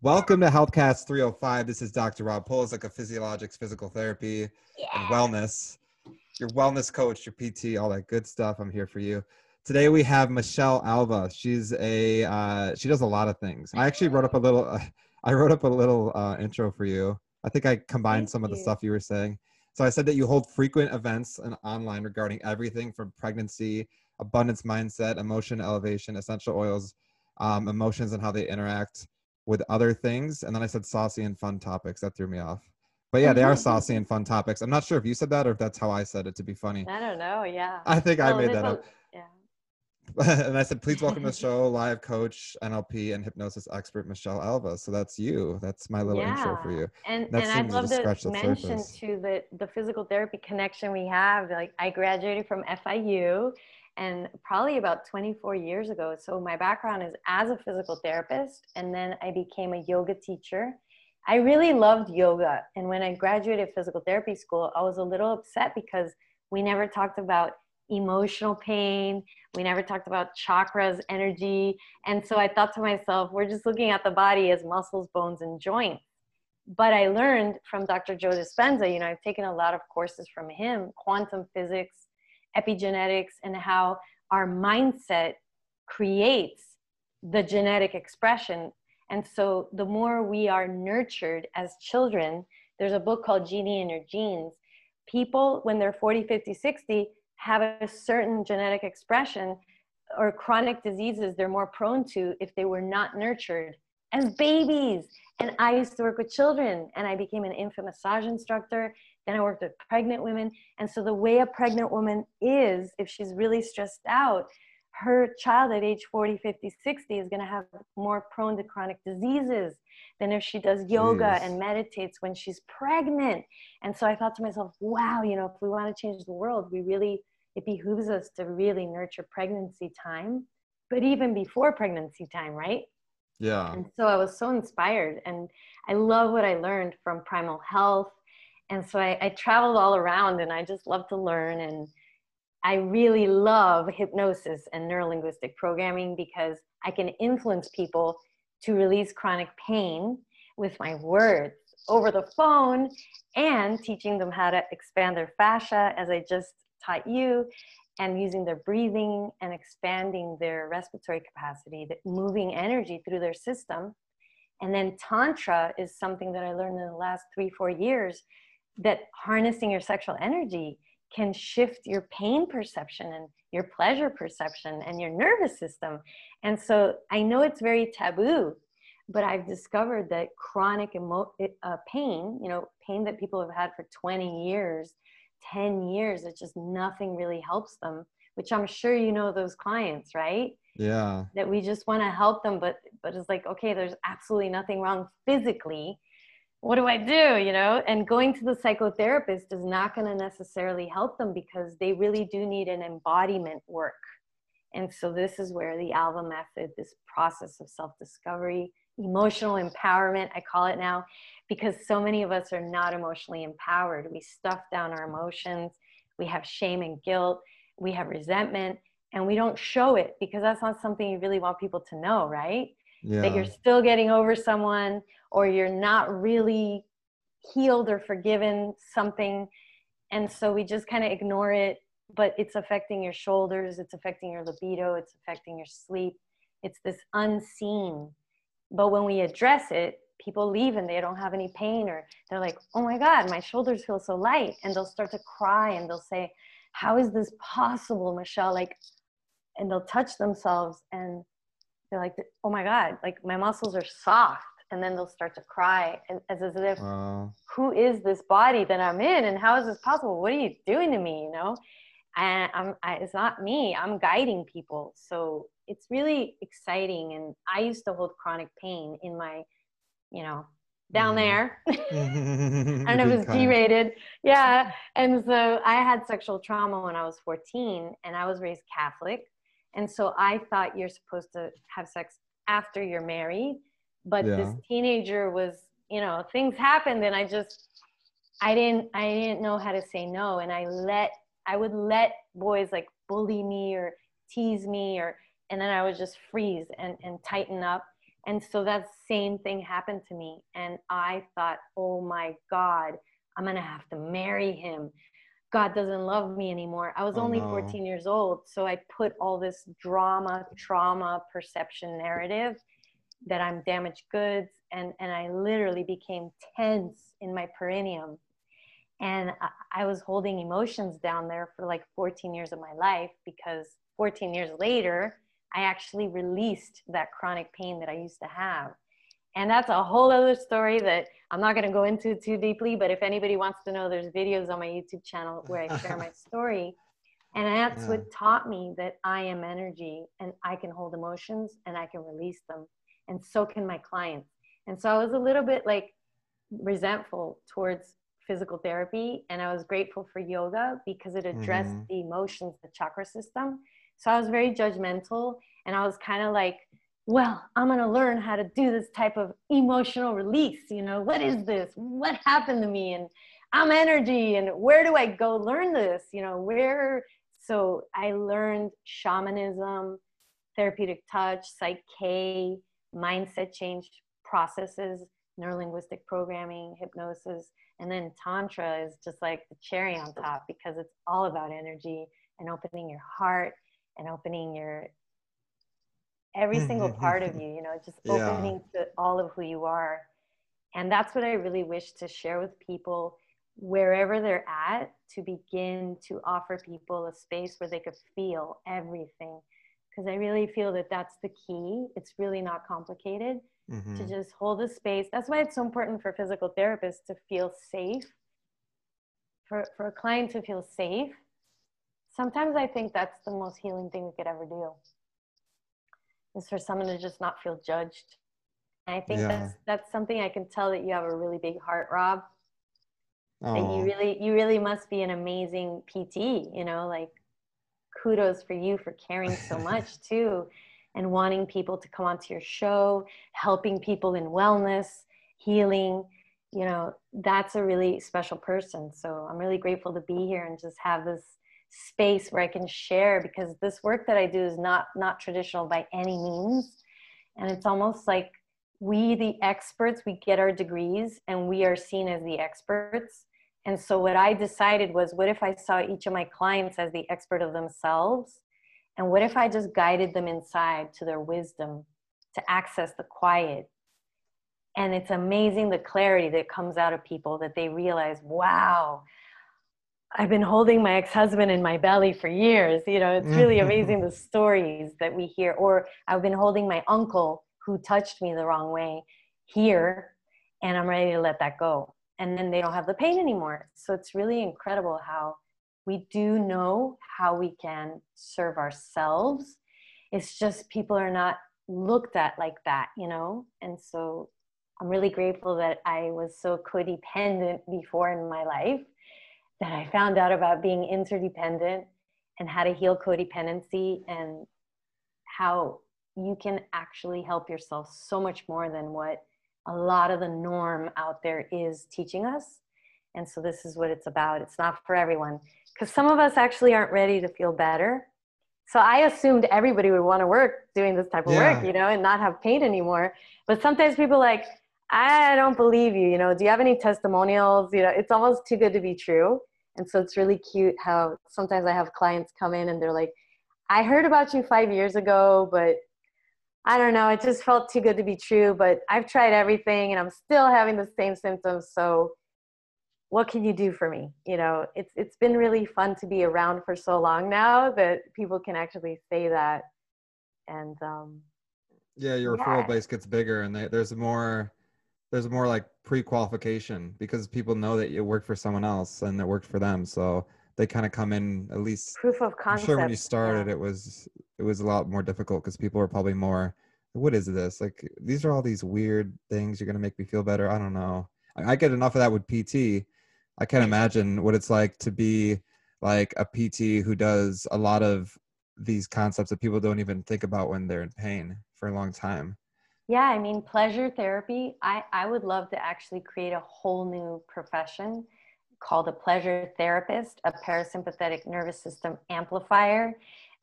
Welcome to Healthcast 305. This is Dr. Rob Poliszuk of Physiologics Physical Therapy and Wellness. Your wellness coach, your PT, all that good stuff. I'm here for you. Today we have Michelle Alva. She's a uh, she does a lot of things. I actually wrote up a little. Uh, I wrote up a little uh, intro for you. I think I combined Thank some of the stuff you were saying. So I said that you hold frequent events and online regarding everything from pregnancy, abundance mindset, emotion elevation, essential oils, um, emotions and how they interact with other things. And then I said saucy and fun topics. That threw me off. But yeah, they are saucy and fun topics. I'm not sure if you said that or if that's how I said it to be funny. I don't know. Yeah. I think I made that up. Yeah. and I said, please welcome to the show, live coach, NLP, and hypnosis expert Michelle Alva. So that's you. That's my little intro for you. And That and I'd to love to the mention surface. too that the physical therapy connection we have. Like I graduated from FIU, and probably about 24 years ago. So my background is as a physical therapist, and then I became a yoga teacher. I really loved yoga, and when I graduated physical therapy school, I was a little upset because we never talked about emotional pain. We never talked about chakras, energy. And so I thought to myself, we're just looking at the body as muscles, bones, and joints. But I learned from Dr. Joe Dispenza, you know, I've taken a lot of courses from him, quantum physics, epigenetics, and how our mindset creates the genetic expression. And so the more we are nurtured as children, there's a book called Genie in Your Genes. People, when they're 40, 50, 60, have a certain genetic expression or chronic diseases they're more prone to if they were not nurtured as babies. And I used to work with children and I became an infant massage instructor. Then I worked with pregnant women. And so the way a pregnant woman is, if she's really stressed out, her child at age 40, 50, 60 is going to have more prone to chronic diseases than if she does yoga Jeez. and meditates when she's pregnant. And so I thought to myself, wow, you know, if we want to change the world, we really, it behooves us to really nurture pregnancy time, but even before pregnancy time, right? Yeah. And so I was so inspired, and I love what I learned from Primal Health. And so I, I traveled all around, and I just love to learn. And I really love hypnosis and neurolinguistic programming because I can influence people to release chronic pain with my words over the phone and teaching them how to expand their fascia, as I just taught you, and using their breathing and expanding their respiratory capacity, that moving energy through their system. And then Tantra is something that I learned in the last three, four years that harnessing your sexual energy can shift your pain perception and your pleasure perception and your nervous system. And so I know it's very taboo, but I've discovered that chronic emo- uh, pain, you know, pain that people have had for 20 years, 10 years, it's just nothing really helps them, which I'm sure you know those clients, right? Yeah. That we just want to help them, but but it's like, okay, there's absolutely nothing wrong physically. What do I do? You know, and going to the psychotherapist is not going to necessarily help them because they really do need an embodiment work. And so this is where the Alva method, this process of self-discovery, emotional empowerment, I call it now, because so many of us are not emotionally empowered. We stuff down our emotions. We have shame and guilt. We have resentment and we don't show it because that's not something you really want people to know, right? Yeah. That you're still getting over someone or you're not really healed or forgiven something. And so we just kind of ignore it, but it's affecting your shoulders, it's affecting your libido, it's affecting your sleep. It's this unseen. But when we address it, people leave and they don't have any pain or they're like, oh my God, my shoulders feel so light. And they'll start to cry and they'll say, how is this possible, Michelle? Like, and they'll touch themselves and they're like, oh my God, like my muscles are soft. And then they'll start to cry and as, as if, Wow. who is this body that I'm in and how is this possible? What are you doing to me? You know? And I'm, I, it's not me, I'm guiding people. So it's really exciting. And I used to hold chronic pain in my, you know, down Mhm. there. I don't know if Being it's. G-rated. Yeah. And so I had sexual trauma when I was 14 and I was raised Catholic. And so I thought you're supposed to have sex after you're married. But this teenager was, you know, things happened and I just I didn't I didn't know how to say no. And I let I would let boys like bully me or tease me or and then I would just freeze and, and tighten up. And so that same thing happened to me. And I thought, oh my God, I'm going to have to marry him. God doesn't love me anymore. I was oh, only no. 14 years old. So I put all this drama, trauma, perception narrative that I'm damaged goods. And, and I literally became tense in my perineum. And I, I was holding emotions down there for like 14 years of my life because 14 years later, I actually released that chronic pain that I used to have. And that's a whole other story that I'm not going to go into too deeply. But if anybody wants to know, there's videos on my YouTube channel where I share my story. And that's yeah. what taught me that I am energy and I can hold emotions and I can release them. And so can my clients. And so I was a little bit like resentful towards physical therapy. And I was grateful for yoga because it addressed mm-hmm. the emotions, the chakra system. So I was very judgmental and I was kind of like, well, I'm going to learn how to do this type of emotional release. You know, what is this? What happened to me? And I'm energy. And where do I go learn this? You know, where? So I learned shamanism, therapeutic touch, PSYCH-K, mindset change processes, neurolinguistic programming, hypnosis. And then Tantra is just like the cherry on top because it's all about energy and opening your heart and opening your every single part of you you know just opening yeah. to all of who you are. And that's what i really wish to share with people wherever they're at to begin to offer people a space where they could feel everything. Because i really feel that that's the key. It's really not complicated mm-hmm. to just hold a space. That's why it's so important for physical therapists to feel safe for, for a client to feel safe. Sometimes I think that's the most healing thing we could ever do is for someone to just not feel judged. And I think yeah. that's that's something I can tell that you have a really big heart, Rob. That you really you really must be an amazing PT, you know, like kudos for you for caring so much too and wanting people to come onto your show, helping people in wellness, healing, you know, that's a really special person. So I'm really grateful to be here and just have this space where I can share because this work that I do is not not traditional by any means. And it's almost like we the experts we get our degrees and we are seen as the experts. And so what I decided was what if I saw each of my clients as the expert of themselves? And what if I just guided them inside to their wisdom to access the quiet? And it's amazing the clarity that comes out of people that they realize wow I've been holding my ex-husband in my belly for years. You know, it's really mm-hmm. amazing the stories that we hear. Or I've been holding my uncle who touched me the wrong way here, and I'm ready to let that go. And then they don't have the pain anymore. So it's really incredible how we do know how we can serve ourselves. It's just people are not looked at like that, you know? And so I'm really grateful that I was so codependent before in my life that I found out about being interdependent and how to heal codependency and how you can actually help yourself so much more than what a lot of the norm out there is teaching us. And so this is what it's about. It's not for everyone because some of us actually aren't ready to feel better. So I assumed everybody would want to work doing this type of yeah. work, you know, and not have pain anymore. But sometimes people like, I don't believe you, you know, do you have any testimonials? You know, it's almost too good to be true. And so it's really cute how sometimes I have clients come in and they're like, I heard about you five years ago, but I don't know, it just felt too good to be true. But I've tried everything and I'm still having the same symptoms. So what can you do for me? You know, it's it's been really fun to be around for so long now that people can actually say that. And um yeah, your yeah. referral base gets bigger and they, there's more there's more like pre-qualification because people know that you worked for someone else and it worked for them. So they kind of come in at least proof of concept I'm sure when you started yeah. it was it was a lot more difficult because people were probably more what is this? Like these are all these weird things you're going to make me feel better? I don't know. I, I get enough of that with pt i can't imagine what it's like to be like a pt who does a lot of these concepts that people don't even think about when they're in pain for a long time yeah, I mean, pleasure therapy, I, I would love to actually create a whole new profession called a pleasure therapist, a parasympathetic nervous system amplifier,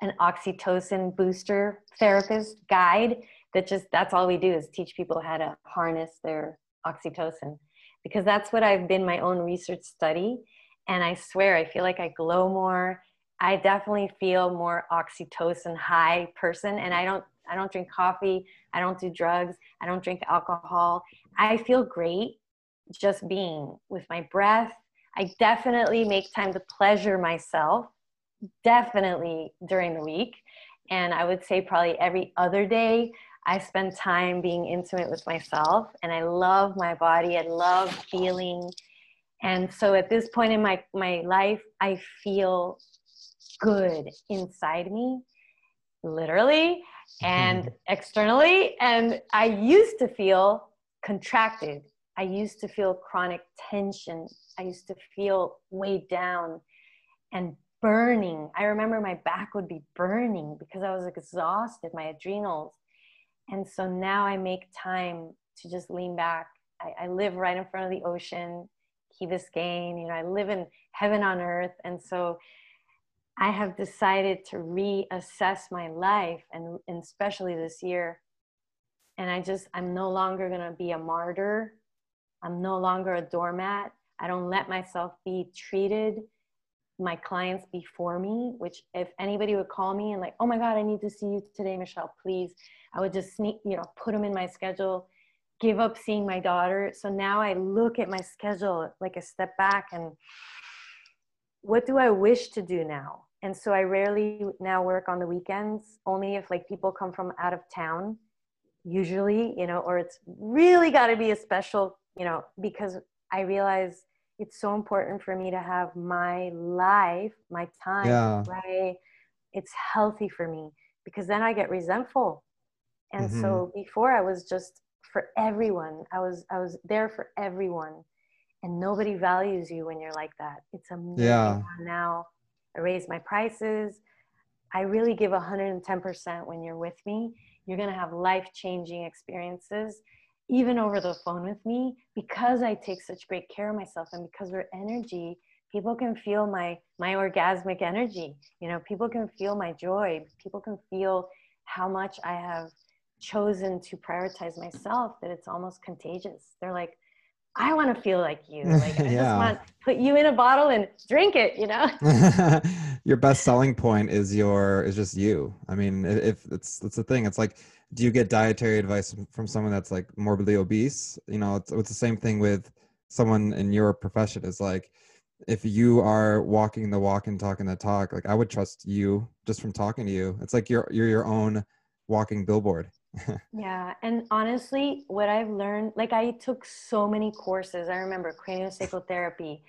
an oxytocin booster therapist guide, that just that's all we do is teach people how to harness their oxytocin because that's what I've been my own research study. And I swear, I feel like I glow more. I definitely feel more oxytocin high person. And I don't, I don't drink coffee. I don't do drugs. I don't drink alcohol. I feel great just being with my breath. I definitely make time to pleasure myself, definitely during the week. And I would say probably every other day, I spend time being intimate with myself and I love my body. I love feeling. And so at this point in my, my life, I feel good inside me, literally and mm-hmm. externally. And I used to feel contracted. I used to feel chronic tension. I used to feel weighed down and burning. I remember my back would be burning because I was exhausted, my adrenals and so now I make time to just lean back. I, I live right in front of the ocean, Key Biscayne, you know, I live in heaven on earth. And so I have decided to reassess my life and, and especially this year. And I just, I'm no longer going to be a martyr. I'm no longer a doormat. I don't let myself be treated my clients before me, which if anybody would call me and like, oh my God, I need to see you today, Michelle, please. I would just sneak, you know, put them in my schedule, give up seeing my daughter. So now I look at my schedule like a step back and what do I wish to do now? And so I rarely now work on the weekends, only if like people come from out of town, usually, you know, or it's really got to be a special, you know, because I realize it's so important for me to have my life, my time, yeah. right? It's healthy for me because then I get resentful. And mm-hmm. so before I was just for everyone. I was I was there for everyone. And nobody values you when you're like that. It's amazing yeah. now I raise my prices. I really give 110% when you're with me. You're going to have life-changing experiences even over the phone with me because i take such great care of myself and because we're energy people can feel my my orgasmic energy you know people can feel my joy people can feel how much i have chosen to prioritize myself that it's almost contagious they're like i want to feel like you like i yeah. just want to put you in a bottle and drink it you know? Your best selling point is your is just you. I mean if it's it's the thing. It's like do you get dietary advice from someone that's like morbidly obese? You know it's, it's the same thing with someone in your profession. Is like if you are walking the walk and talking the talk like i would trust you just from talking to you. It's like you're you're your own walking billboard yeah and honestly what i've learned like i took so many courses i remember craniosacral therapy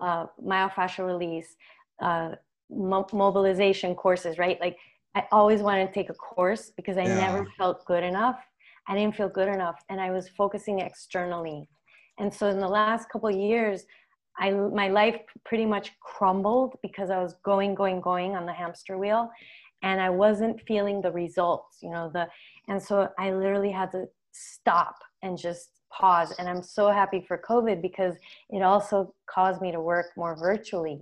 uh, myofascial release uh, mo- mobilization courses right like I always wanted to take a course because I yeah. never felt good enough. I didn't feel good enough, and I was focusing externally. And so, in the last couple years, I my life pretty much crumbled because I was going, going, going on the hamster wheel, and I wasn't feeling the results. You know the, and so I literally had to stop and just pause. And I'm so happy for COVID because it also caused me to work more virtually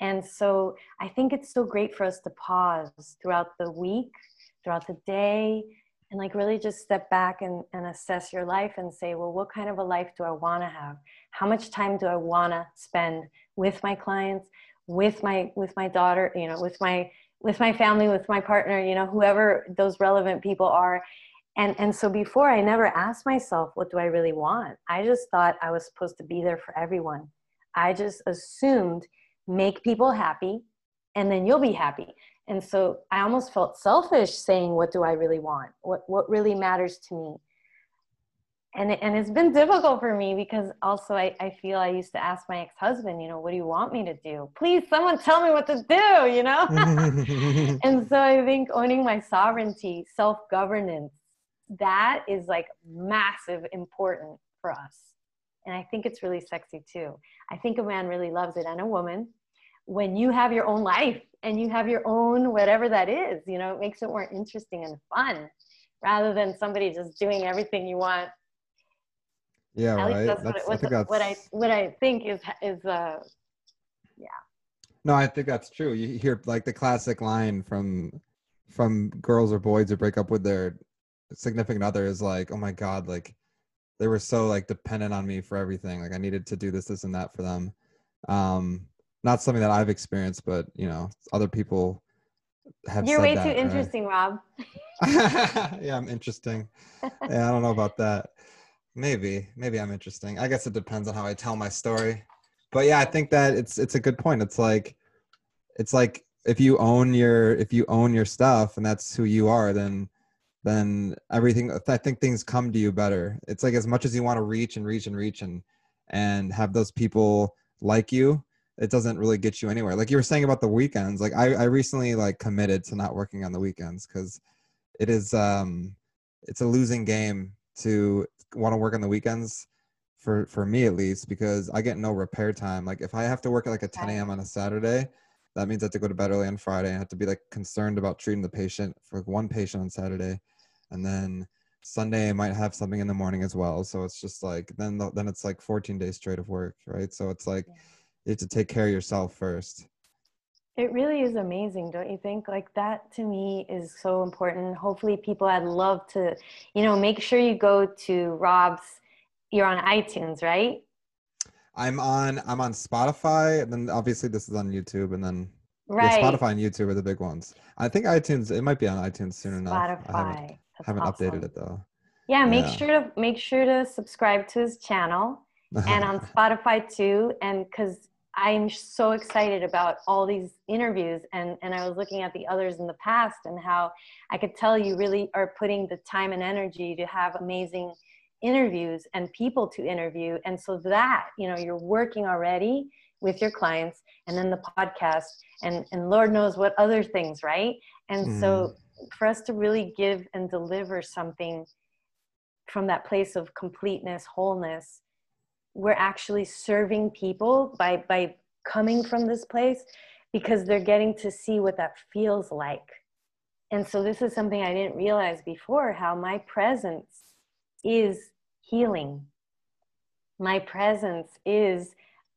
and so I think it's so great for us to pause throughout the week, throughout the day, and like really just step back and, and assess your life and say, well, what kind of a life do I want to have? How much time do I want to spend with my clients, with my with my daughter, you know, with my with my family, with my partner, you know, whoever those relevant people are. And and so before I never asked myself, what do I really want? I just thought I was supposed to be there for everyone. I just assumed make people happy, and then you'll be happy. And so I almost felt selfish saying, What do I really want? What, what really matters to me? And, and it's been difficult for me because also I, I feel I used to ask my ex husband, you know, what do you want me to do? Please, someone tell me what to do, you know? and so I think owning my sovereignty, self governance, that is like massive important for us. And I think it's really sexy too. I think a man really loves it and a woman when you have your own life and you have your own whatever that is, you know, it makes it more interesting and fun rather than somebody just doing everything you want. Yeah, At right. That's, that's, what, I, that's, what I what I think is is uh yeah. No, I think that's true. You hear like the classic line from from girls or boys who break up with their significant other is like, oh my god, like they were so like dependent on me for everything. Like I needed to do this, this, and that for them. Um, not something that I've experienced, but you know, other people have. You're way that, too right? interesting, Rob. yeah, I'm interesting. Yeah, I don't know about that. Maybe, maybe I'm interesting. I guess it depends on how I tell my story. But yeah, I think that it's it's a good point. It's like, it's like if you own your if you own your stuff and that's who you are, then then everything i think things come to you better it's like as much as you want to reach and reach and reach and and have those people like you it doesn't really get you anywhere like you were saying about the weekends like i, I recently like committed to not working on the weekends because it is um it's a losing game to want to work on the weekends for for me at least because i get no repair time like if i have to work at like a 10 a.m on a saturday that means i have to go to bed early on friday i have to be like concerned about treating the patient for like one patient on saturday and then Sunday I might have something in the morning as well. So it's just like then then it's like 14 days straight of work, right? So it's like you have to take care of yourself first. It really is amazing, don't you think? Like that to me is so important. Hopefully people I'd love to, you know, make sure you go to Rob's you're on iTunes, right? I'm on I'm on Spotify and then obviously this is on YouTube and then right. Yeah, Spotify and YouTube are the big ones. I think iTunes it might be on iTunes soon Spotify. enough. Spotify. That's haven't awesome. updated it though. Yeah, make yeah. sure to make sure to subscribe to his channel and on Spotify too. And because I'm so excited about all these interviews, and and I was looking at the others in the past and how I could tell you really are putting the time and energy to have amazing interviews and people to interview, and so that you know you're working already with your clients, and then the podcast, and and Lord knows what other things, right? And mm. so for us to really give and deliver something from that place of completeness wholeness we're actually serving people by by coming from this place because they're getting to see what that feels like. And so this is something i didn't realize before how my presence is healing. My presence is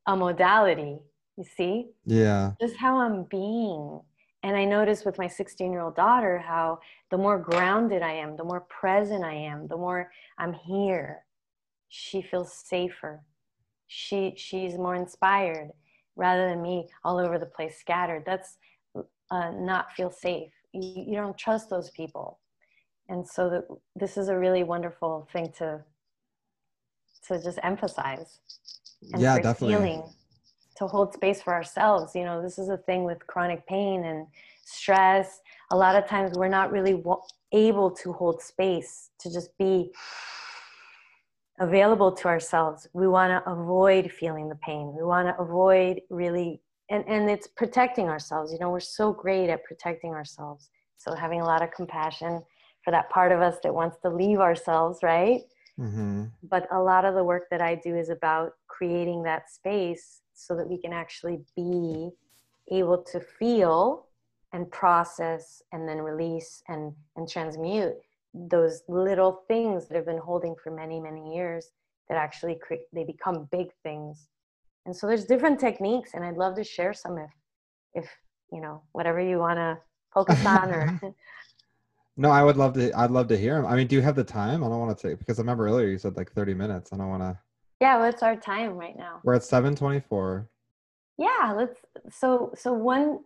a modality you see? Yeah. Just how i'm being. And I noticed with my 16 year old daughter how the more grounded I am, the more present I am, the more I'm here, she feels safer. She, she's more inspired rather than me all over the place scattered. That's uh, not feel safe. You, you don't trust those people. And so the, this is a really wonderful thing to, to just emphasize. And yeah, definitely. Healing to hold space for ourselves. You know, this is a thing with chronic pain and stress. A lot of times we're not really able to hold space to just be available to ourselves. We want to avoid feeling the pain. We want to avoid really, and, and it's protecting ourselves. You know, we're so great at protecting ourselves. So having a lot of compassion for that part of us that wants to leave ourselves, right? Mm-hmm. But a lot of the work that I do is about creating that space so that we can actually be able to feel and process and then release and, and transmute those little things that have been holding for many many years that actually create they become big things and so there's different techniques and i'd love to share some if if you know whatever you want to focus on or no i would love to i'd love to hear them i mean do you have the time i don't want to take because i remember earlier you said like 30 minutes i don't want to yeah, what's our time right now? We're at 724. Yeah, let's so so one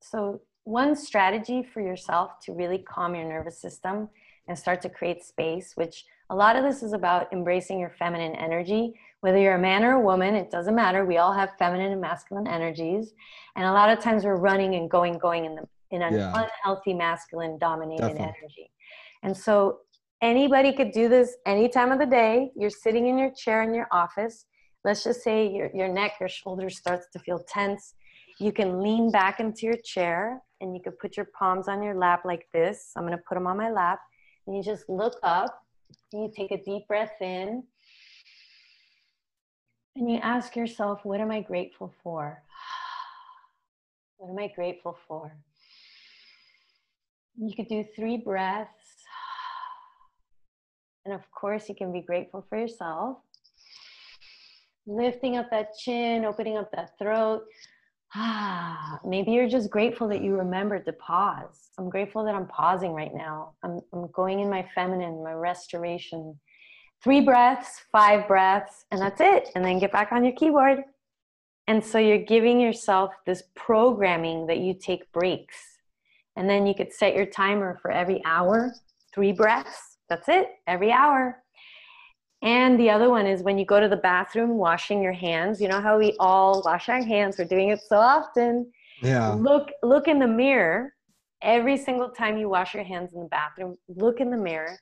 so one strategy for yourself to really calm your nervous system and start to create space, which a lot of this is about embracing your feminine energy. Whether you're a man or a woman, it doesn't matter. We all have feminine and masculine energies. And a lot of times we're running and going, going in the in an yeah. unhealthy masculine dominated Definitely. energy. And so anybody could do this any time of the day. You're sitting in your chair in your office. Let's just say your, your neck, your shoulders starts to feel tense. You can lean back into your chair and you could put your palms on your lap like this. I'm going to put them on my lap. And you just look up you take a deep breath in. And you ask yourself, what am I grateful for? What am I grateful for? You could do three breaths and of course, you can be grateful for yourself. Lifting up that chin, opening up that throat. Ah, maybe you're just grateful that you remembered to pause. I'm grateful that I'm pausing right now. I'm, I'm going in my feminine, my restoration. Three breaths, five breaths, and that's it. And then get back on your keyboard. And so you're giving yourself this programming that you take breaks. And then you could set your timer for every hour, three breaths. That's it, every hour. And the other one is when you go to the bathroom, washing your hands. You know how we all wash our hands? We're doing it so often. Yeah. Look, look in the mirror every single time you wash your hands in the bathroom. Look in the mirror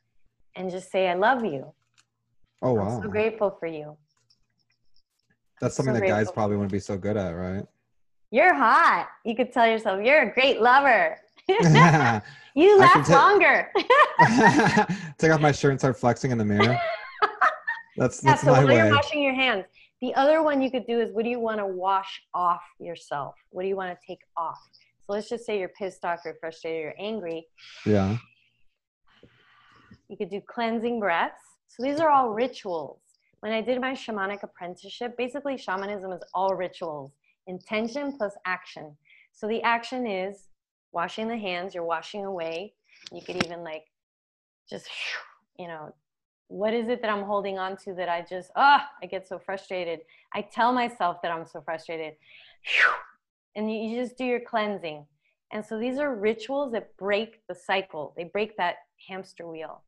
and just say, "I love you." Oh wow. I'm so grateful for you. That's something so that guys probably wouldn't be so good at, right? You're hot. You could tell yourself, "You're a great lover." You last ta- longer. Take off my shirt and start flexing in the mirror. That's yeah. that's So while way. you're washing your hands, the other one you could do is, what do you want to wash off yourself? What do you want to take off? So let's just say you're pissed off, you're frustrated, you're angry. Yeah. You could do cleansing breaths. So these are all rituals. When I did my shamanic apprenticeship, basically shamanism is all rituals, intention plus action. So the action is washing the hands, you're washing away. You could even like just, you know, what is it that I'm holding on to that I just, ah, I get so frustrated. I tell myself that I'm so frustrated. And you, you just do your cleansing. And so these are rituals that break the cycle, they break that hamster wheel.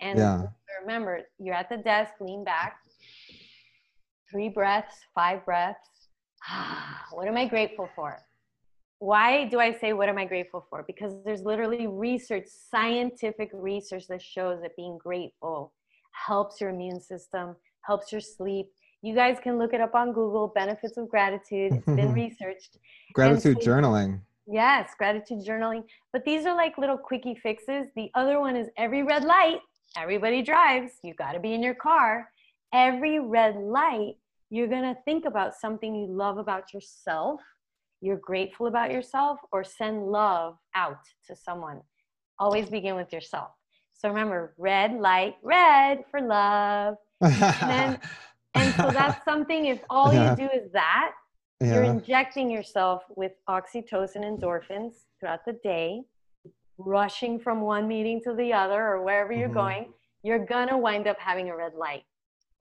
And Yeah. remember, you're at the desk, lean back, three breaths, five breaths. what am I grateful for? Why do I say what am I grateful for? Because there's literally research, scientific research that shows that being grateful helps your immune system, helps your sleep. You guys can look it up on Google, benefits of gratitude. It's been researched. Gratitude so- journaling. Yes, gratitude journaling. But these are like little quickie fixes. The other one is every red light, everybody drives. You got to be in your car. Every red light, you're going to think about something you love about yourself, you're grateful about yourself, or send love out to someone. Always begin with yourself. So remember, red light, red for love. then- And so that's something, if all Yeah. you do is that, you're injecting yourself with oxytocin endorphins throughout the day, rushing from one meeting to the other or wherever you're Mhm. going, you're gonna wind up having a red light.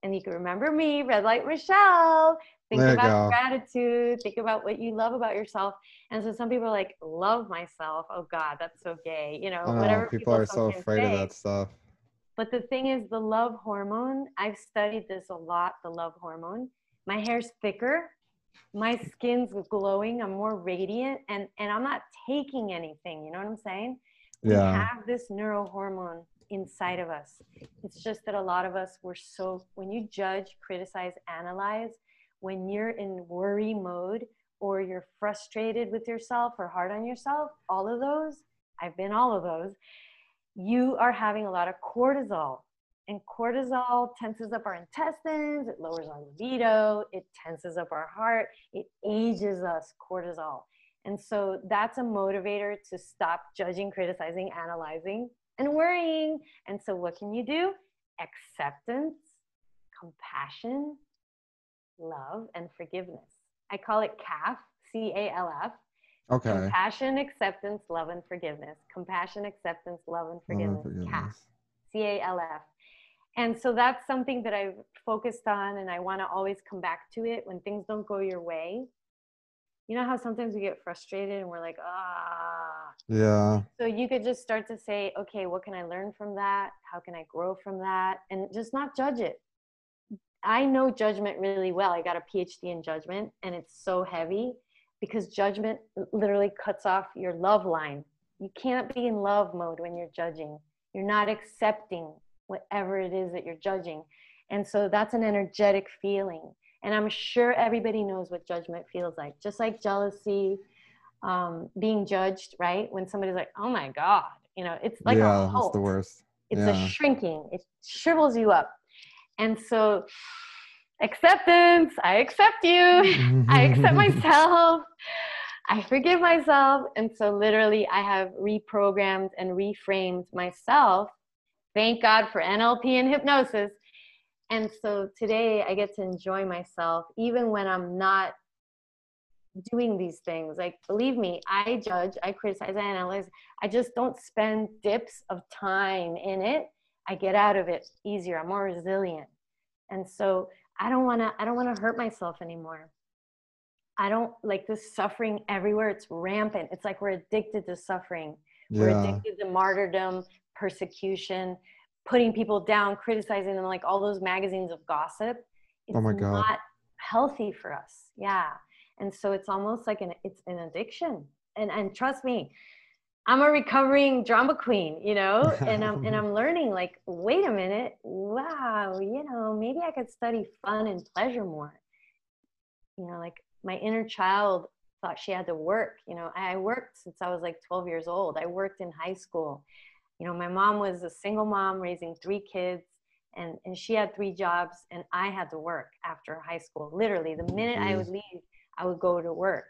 And you can remember me, Red Light Michelle. Think There about gratitude, think about what you love about yourself. And so some people are like, love myself. Oh God, that's so gay. You know, whatever people are so afraid of that stuff. But the thing is, the love hormone, I've studied this a lot, the love hormone. My hair's thicker, my skin's glowing, I'm more radiant, and, and I'm not taking anything. You know what I'm saying? We Yeah. have this neurohormone inside of us. It's just that a lot of us were so, when you judge, criticize, analyze, when you're in worry mode or you're frustrated with yourself or hard on yourself, all of those, I've been all of those, you are having a lot of cortisol. And cortisol tenses up our intestines, it lowers our libido, it tenses up our heart, it ages us, cortisol. And so that's a motivator to stop judging, criticizing, analyzing, and worrying. And so, what can you do? Acceptance, compassion, love, and forgiveness. I call it CALF, C A L F. Okay. Compassion, acceptance, love, and forgiveness. Compassion, acceptance, love, and Love forgiveness. and CALF. C A L F. And so that's something that I've focused on, and I want to always come back to it when things don't go your way. You know how sometimes we get frustrated and we're like, ah. Yeah. So you could just start to say, okay, what can I learn from that? How can I grow from that? And just not judge it. I know judgment really well. I got a PhD in judgment, and it's so heavy because judgment literally cuts off your love line. You can't be in love mode when you're judging. You're not accepting whatever it is that you're judging. And so that's an energetic feeling. And I'm sure everybody knows what judgment feels like, just like jealousy, um, being judged, right? When somebody's like, oh my God, you know, it's like a yeah, that's cult. the worst. It's Yeah. a shrinking, it shrivels you up. And so, acceptance, I accept you, I accept myself, I forgive myself. And so, literally, I have reprogrammed and reframed myself. Thank God for NLP and hypnosis. And so, today I get to enjoy myself even when I'm not doing these things. Like, believe me, I judge, I criticize, I analyze. I just don't spend dips of time in it. I get out of it easier. I'm more resilient. And so I don't want to, I don't want to hurt myself anymore. I don't like this suffering everywhere. It's rampant. It's like we're addicted to suffering. Yeah. We're addicted to martyrdom, persecution, putting people down, criticizing them, like all those magazines of gossip. Oh it's oh my God. not healthy for us. Yeah and so it's almost like an it's an addiction and and trust me i'm a recovering drama queen you know and i'm and i'm learning like wait a minute wow you know maybe i could study fun and pleasure more you know like my inner child thought she had to work you know i worked since i was like 12 years old i worked in high school you know my mom was a single mom raising three kids and and she had three jobs and i had to work after high school. Literally the minute i mm-hmm. would leave I would go to work.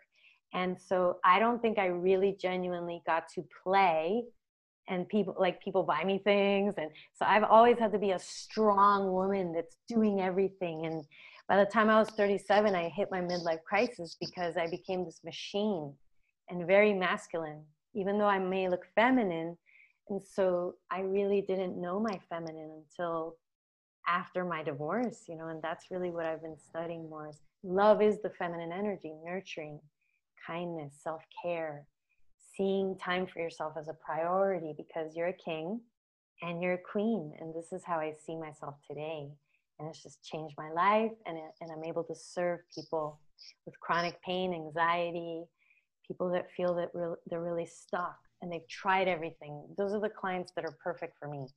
And so I don't think I really genuinely got to play and people like people buy me things and so I've always had to be a strong woman that's doing everything. And by the time I was 37 I hit my midlife crisis because I became this machine and very masculine. Even though I may look feminine and so I really didn't know my feminine until after my divorce you know and that's really what I've been studying more is Love is the feminine energy, nurturing, kindness, self care, seeing time for yourself as a priority because you're a king and you're a queen. And this is how I see myself today. And it's just changed my life. And, and I'm able to serve people with chronic pain, anxiety, people that feel that re- they're really stuck and they've tried everything. Those are the clients that are perfect for me.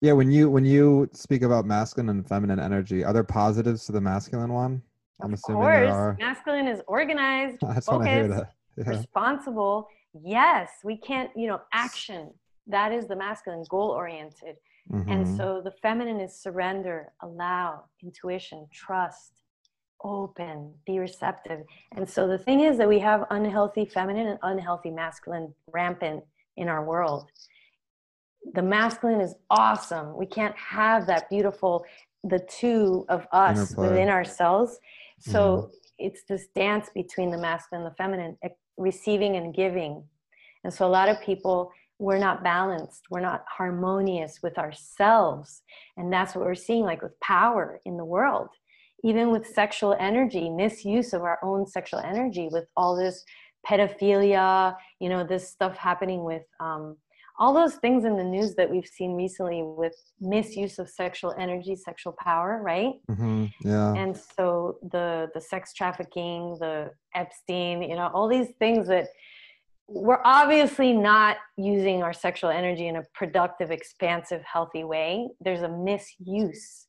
Yeah, when you when you speak about masculine and feminine energy, are there positives to the masculine one? I'm of assuming course, there are. masculine is organized, focused, yeah. responsible. Yes, we can't, you know, action. That is the masculine, goal oriented. Mm-hmm. And so the feminine is surrender, allow, intuition, trust, open, be receptive. And so the thing is that we have unhealthy feminine and unhealthy masculine rampant in our world. The masculine is awesome. We can't have that beautiful, the two of us Interplay. within ourselves so mm-hmm. it's this dance between the masculine and the feminine, receiving and giving. And so a lot of people, we're not balanced, we're not harmonious with ourselves. And that's what we're seeing, like with power in the world. Even with sexual energy, misuse of our own sexual energy, with all this pedophilia, you know, this stuff happening with um, all those things in the news that we've seen recently with misuse of sexual energy sexual power right? Mm-hmm. yeah. And so the the sex trafficking the epstein you know all these things that we're obviously not using our sexual energy in a productive expansive healthy way. There's a misuse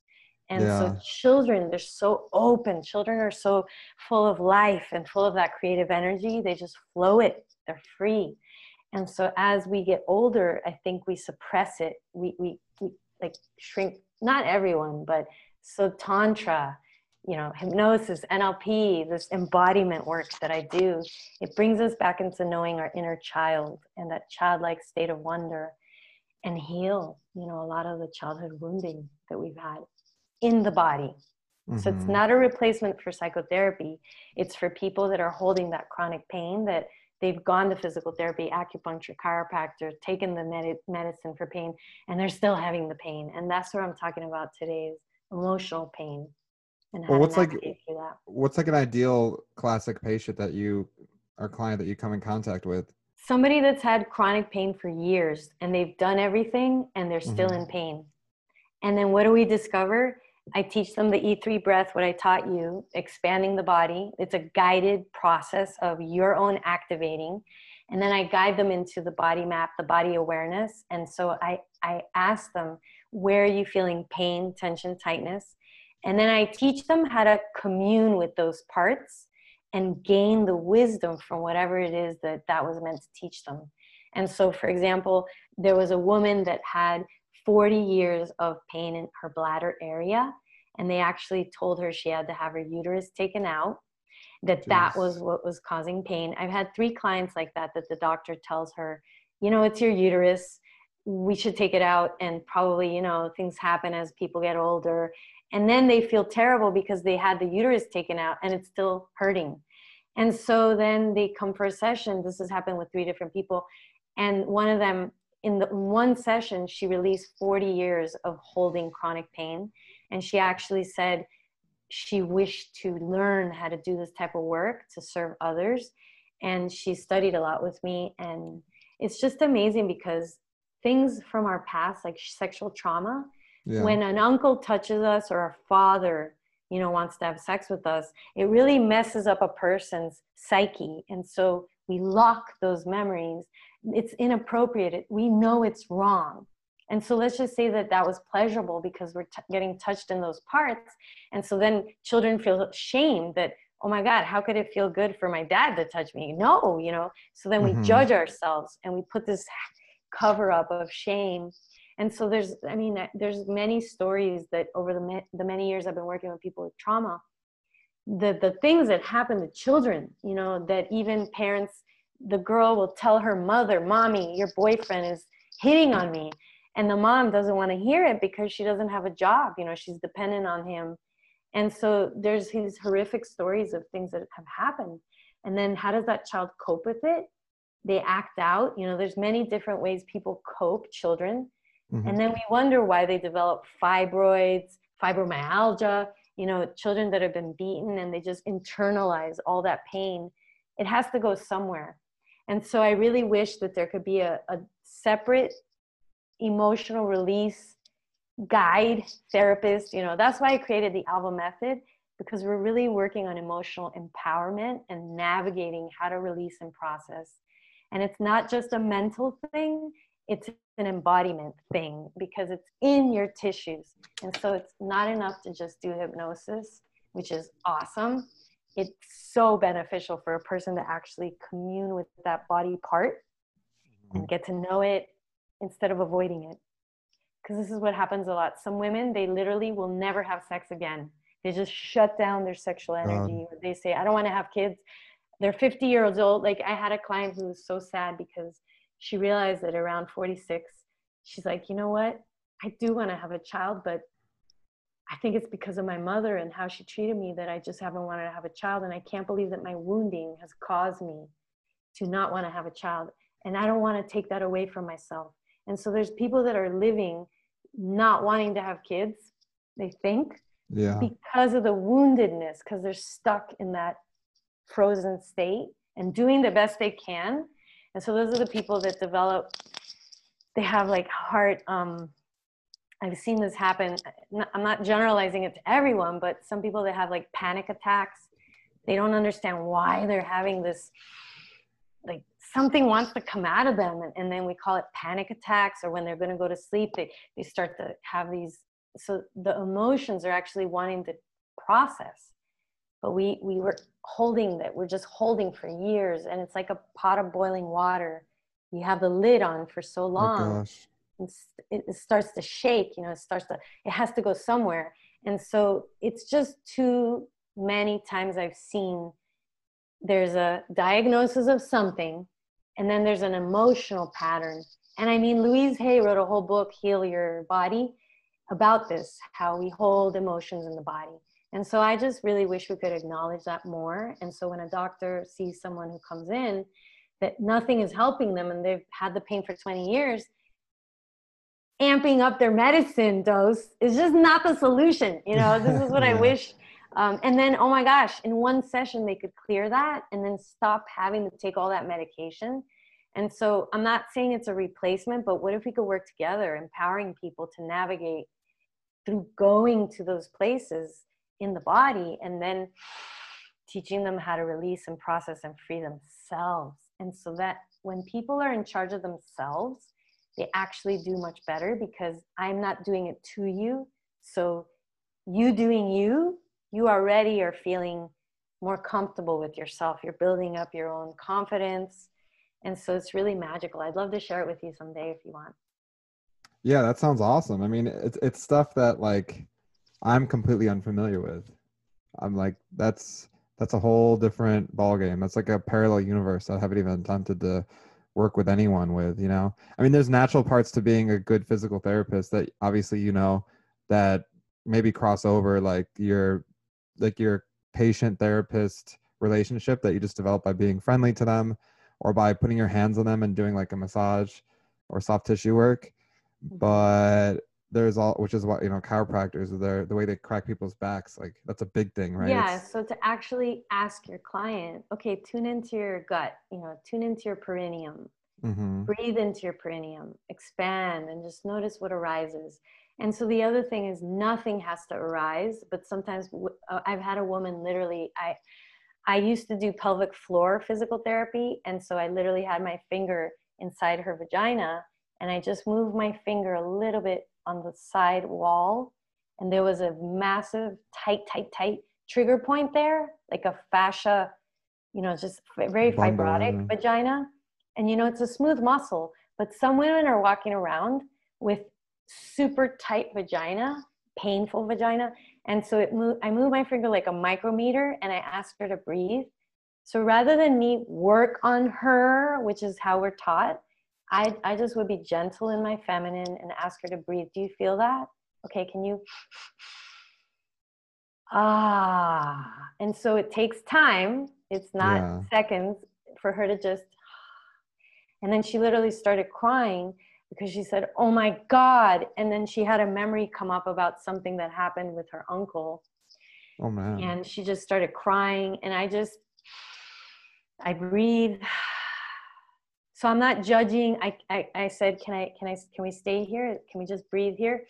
and yeah. so children they're so open. Children are so full of life and full of that creative energy they just flow it they're free. And so as we get older i think we suppress it. We we, we like shrink not everyone but so tantra you know hypnosis nlp this embodiment work that i do it brings us back into knowing our inner child and that childlike state of wonder and heal you know a lot of the childhood wounding that we've had in the body mm-hmm. so it's mm-hmm. not a replacement for psychotherapy it's for people that are holding that chronic pain that they've gone to physical therapy, acupuncture, chiropractor, taken the med- medicine for pain, and they're still having the pain. And that's what I'm talking about today is emotional pain. And well, what's like what's like an ideal classic patient that you or client that you come in contact with? Somebody that's had chronic pain for years and they've done everything and they're still mm-hmm. in pain. And then what do we discover? I teach them the E3 breath, what I taught you, expanding the body. It's a guided process of your own activating. And then I guide them into the body map, the body awareness. And so I, I ask them, where are you feeling pain, tension, tightness? And then I teach them how to commune with those parts and gain the wisdom from whatever it is that that was meant to teach them. And so, for example, there was a woman that had 40 years of pain in her bladder area and they actually told her she had to have her uterus taken out that Jeez. that was what was causing pain i've had three clients like that that the doctor tells her you know it's your uterus we should take it out and probably you know things happen as people get older and then they feel terrible because they had the uterus taken out and it's still hurting And so then they come for a session. This has happened with three different people. And one of them, in the one session, she released 40 years of holding chronic pain. And she actually said she wished to learn how to do this type of work to serve others. And she studied a lot with me. And it's just amazing because things from our past, like sexual trauma, yeah. when an uncle touches us or a father you know wants to have sex with us it really messes up a person's psyche and so we lock those memories. It's inappropriate. We know it's wrong. And so let's just say that that was pleasurable because we're t- getting touched in those parts. And so then children feel shame that oh my god how could it feel good for my dad to touch me? No you know? So then we mm-hmm. judge ourselves and we put this cover up of shame. And so there's i mean there's many stories that over the, the many years i've been working with people with trauma the the things that happen to children you know that even parents the girl will tell her mother mommy your boyfriend is hitting on me. And the mom doesn't want to hear it because she doesn't have a job you know she's dependent on him. And so there's these horrific stories of things that have happened. And then how does that child cope with it? They act out you know there's many different ways people cope children. Mm-hmm. And then we wonder why they develop fibroids, fibromyalgia, you know, children that have been beaten and they just internalize all that pain. It has to go somewhere. And so I really wish that there could be a, a separate emotional release guide therapist. You know, that's why I created the Alva Method because we're really working on emotional empowerment and navigating how to release and process. And it's not just a mental thing, it's an embodiment thing because it's in your tissues. And so it's not enough to just do hypnosis, which is awesome. It's so beneficial for a person to actually commune with that body part and mm-hmm. get to know it instead of avoiding it. Because this is what happens a lot. Some women, they literally will never have sex again. They just shut down their sexual energy. Um, they say, I don't want to have kids. They're 50 years old. Like I had a client who was so sad because she realized that around 46, she's like, you know what? I do want to have a child, but I think it's because of my mother and how she treated me that I just haven't wanted to have a child. And I can't believe that my wounding has caused me to not want to have a child. And I don't want to take that away from myself. And so there's people that are living not wanting to have kids, they think, yeah. because of the woundedness, because they're stuck in that frozen state and doing the best they can and so those are the people that develop they have like heart um i've seen this happen i'm not generalizing it to everyone but some people that have like panic attacks they don't understand why they're having this like something wants to come out of them and, and then we call it panic attacks or when they're going to go to sleep they, they start to have these so the emotions are actually wanting to process but we we were holding that we're just holding for years and it's like a pot of boiling water. You have the lid on for so long oh it, it starts to shake you know it starts to it has to go somewhere. And so it's just too many times i've seen there's a diagnosis of something and then there's an emotional pattern. And i mean louise hay wrote a whole book heal your body about this how we hold emotions in the body and so I just really wish we could acknowledge that more. And so when a doctor sees someone who comes in that nothing is helping them and they've had the pain for 20 years, amping up their medicine dose is just not the solution. You know, this is what yeah. I wish. Um, and then, oh my gosh, in one session, they could clear that and then stop having to take all that medication. And so I'm not saying it's a replacement, but what if we could work together, empowering people to navigate through going to those places in the body and then teaching them how to release and process and free themselves. And so that when people are in charge of themselves, they actually do much better because I'm not doing it to you. So you doing you, you already are feeling more comfortable with yourself. You're building up your own confidence. And so it's really magical. I'd love to share it with you someday if you want. Yeah, that sounds awesome. I mean, it's it's stuff that like I'm completely unfamiliar with. I'm like, that's that's a whole different ball game. That's like a parallel universe I haven't even attempted to work with anyone with. You know, I mean, there's natural parts to being a good physical therapist that obviously you know that maybe cross over like your like your patient therapist relationship that you just develop by being friendly to them or by putting your hands on them and doing like a massage or soft tissue work. Mm-hmm. But there's all which is what you know chiropractors they're the way they crack people's backs like that's a big thing right yeah so to actually ask your client okay tune into your gut you know tune into your perineum mm-hmm. breathe into your perineum expand and just notice what arises and so the other thing is nothing has to arise but sometimes uh, i've had a woman literally i i used to do pelvic floor physical therapy and so i literally had my finger inside her vagina and i just moved my finger a little bit on the side wall and there was a massive tight tight tight trigger point there like a fascia you know just very fibrotic vagina. And you know it's a smooth muscle but some women are walking around with super tight vagina painful vagina. And so it moved i moved my finger like a micrometer and i asked her to breathe. So rather than me work on her which is how we're taught I, I just would be gentle in my feminine and ask her to breathe. Do you feel that? Okay, can you? Ah. And so it takes time. It's not yeah. seconds for her to just. And then she literally started crying because she said, Oh my God. And then she had a memory come up about something that happened with her uncle. Oh man. And she just started crying. And I just, I breathe so i'm not judging. I, I i said can i can i can we stay here? Can we just breathe here?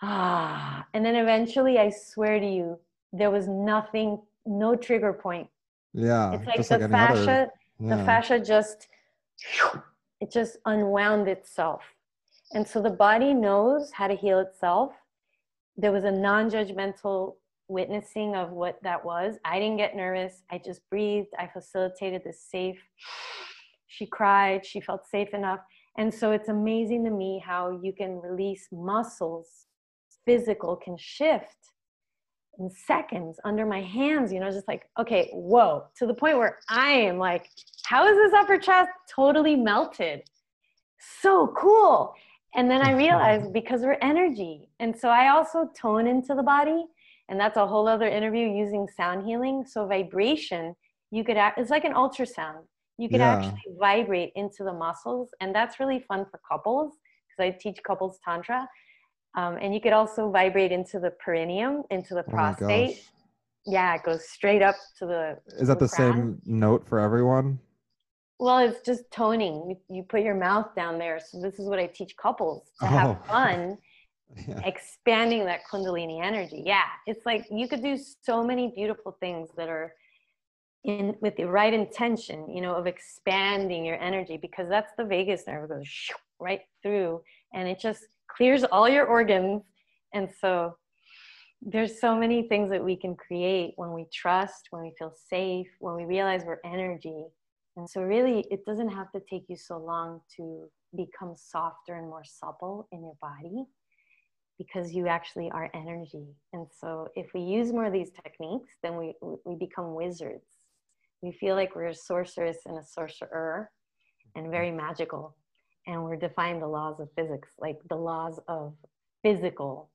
Ah and then eventually i swear to you there was nothing no trigger point. Yeah it's like the like fascia other, yeah. the fascia just it just unwound itself. And so the body knows how to heal itself. There was a non-judgmental witnessing of what that was. I didn't get nervous. I just breathed. I facilitated this safe. She cried. She felt safe enough. And so it's amazing to me how you can release muscles, physical can shift in seconds under my hands, you know, just like, okay, whoa, to the point where I am like, how is this upper chest totally melted? So cool. And then I realized because we're energy. And so I also tone into the body and that's a whole other interview using sound healing. So vibration you could act it's like an ultrasound. You could yeah. actually vibrate into the muscles. And that's really fun for couples because i teach couples tantra. Um, and you could also vibrate into the perineum into the oh prostate. Oh yeah it goes straight up to the is that the, same note for everyone? Well it's just toning. You, you, put your mouth down there. So this is what i teach couples to oh. have fun yeah. expanding that kundalini energy. Yeah it's like you could do so many beautiful things that are in with the right intention you know of expanding your energy because that's the vagus nerve it goes right through and it just clears all your organs. And so there's so many things that we can create when we trust when we feel safe when we realize we're energy. And so really it doesn't have to take you so long to become softer and more supple in your body because you actually are energy. And so if we use more of these techniques, then we, we become wizards. We feel like we're a sorceress and a sorcerer and mm-hmm. very magical. And we're defying the laws of physics, like the laws of physical.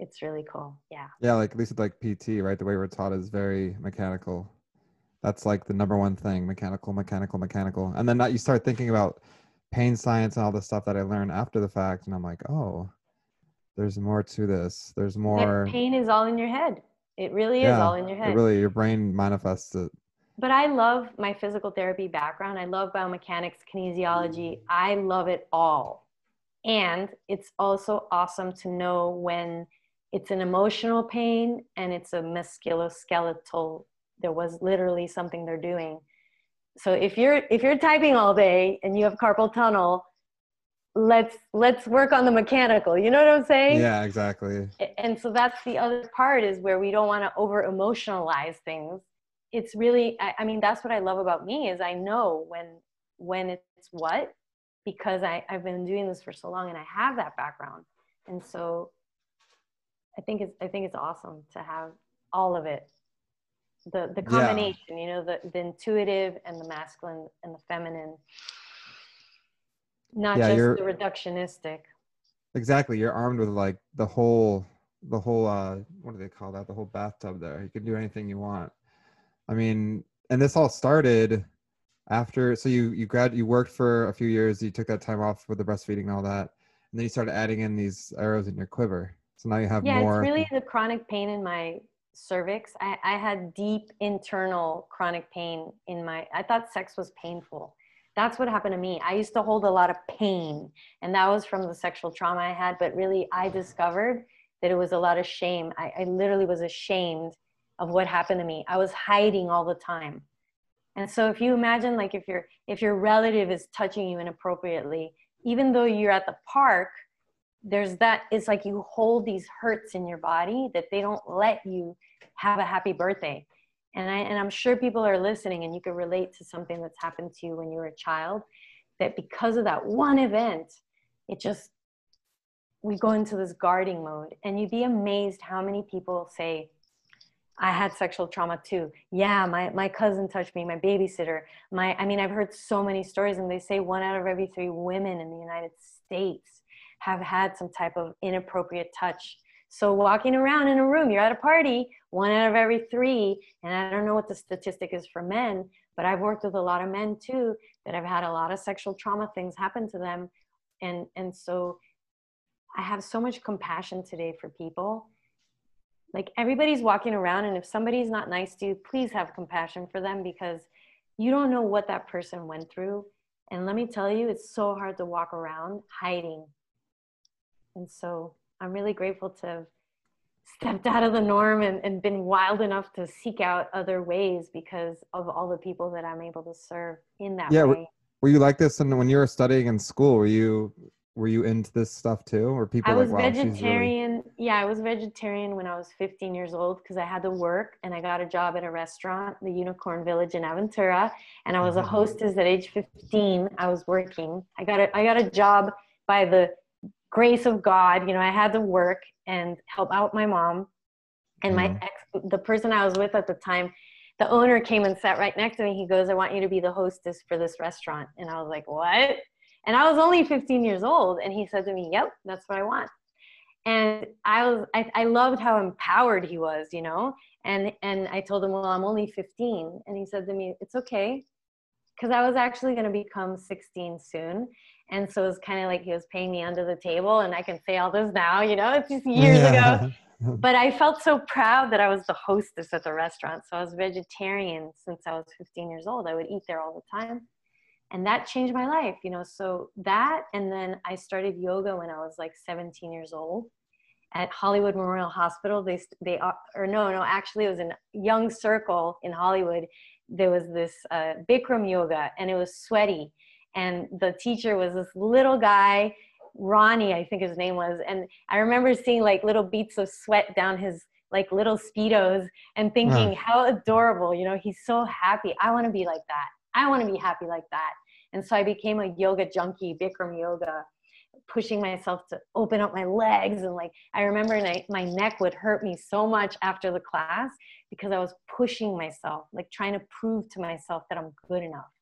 It's really cool. Yeah. Yeah, like at least like PT, right? The way we're taught is very mechanical. That's like the number one thing mechanical, mechanical, mechanical. And then that you start thinking about pain science and all the stuff that I learned after the fact. And I'm like, oh, there's more to this. There's more. That pain is all in your head. It really is all in your head. really, your brain manifests it. But I love my physical therapy background. I love biomechanics, kinesiology. I love it all. And it's also awesome to know when it's an emotional pain and it's a musculoskeletal. There was literally something they're doing. So if you're if you're typing all day and you have carpal tunnel, let's let's work on the mechanical. You know what i'm saying? Yeah exactly. And so that's the other part is where we don't want to over emotionalize things. It's really I, I, mean that's what i love about me is i know when when it's what because I, i've been doing this for so long and i have that background. And so i think it's i think it's awesome to have all of it. The the combination yeah. you know the, the intuitive and the masculine and the feminine not yeah, just the reductionistic exactly you're armed with like the whole the whole uh what do they call that the whole bathtub there you can do anything you want I mean, and this all started after so you you grad you worked for a few years you took that time off with the breastfeeding and all that and then you started adding in these arrows in your quiver so now you have yeah, more it's really the chronic pain in my cervix. I, I had deep internal chronic pain in my. I thought sex was painful. That's what happened to me. I used to hold a lot of pain, and that was from the sexual trauma I had. But really, I discovered that it was a lot of shame. I, I literally was ashamed of what happened to me. I was hiding all the time. And so if you imagine like if your if your relative is touching you inappropriately, even though you're at the park there's that it's like you hold these hurts in your body that they don't let you have a happy birthday and i and i'm sure people are listening and you can relate to something that's happened to you when you were a child that because of that one event it just we go into this guarding mode and you'd be amazed how many people say i had sexual trauma too yeah my, my cousin touched me my babysitter my i mean i've heard so many stories and they say one out of every three women in the united states have had some type of inappropriate touch. So walking around in a room, you're at a party, one out of every three, and I don't know what the statistic is for men, but I've worked with a lot of men too that have had a lot of sexual trauma things happen to them. And and so I have so much compassion today for people. Like everybody's walking around and if somebody's not nice to you, please have compassion for them because you don't know what that person went through. And let me tell you, it's so hard to walk around hiding and so I'm really grateful to have stepped out of the norm and, and been wild enough to seek out other ways because of all the people that I'm able to serve in that yeah, way. Were you like this and when you were studying in school? Were you were you into this stuff too or people i was like, wow, vegetarian really... yeah i was vegetarian when i was 15 years old because i had to work and i got a job at a restaurant the unicorn village in aventura and i was a mm-hmm. hostess at age 15 i was working i got a, i got a job by the grace of God, you know, I had to work and help out my mom. And my mm-hmm. ex, the person I was with at the time, the owner came and sat right next to me. He goes, I want you to be the hostess for this restaurant. And I was like, what? And I was only 15 years old. And he said to me, yep, that's what I want. And I was, I, I loved how empowered he was, you know? And, and I told him, well, I'm only 15. And he said to me, it's okay. Cause I was actually going to become 16 soon. And so it was kind of like he was paying me under the table, and I can say all this now, you know, it's just years yeah. ago. But I felt so proud that I was the hostess at the restaurant. So I was vegetarian since I was 15 years old. I would eat there all the time. And that changed my life, you know. So that, and then I started yoga when I was like 17 years old at Hollywood Memorial Hospital. They, they, or no, no, actually, it was in Young Circle in Hollywood. There was this uh, Bikram yoga, and it was sweaty and the teacher was this little guy ronnie i think his name was and i remember seeing like little beads of sweat down his like little speedos and thinking how adorable you know he's so happy. I want to be like that. I want to be happy like that. And so i became a yoga junkie bikram yoga pushing myself to open up my legs and like i remember my neck would hurt me so much after the class because i was pushing myself like trying to prove to myself that i'm good enough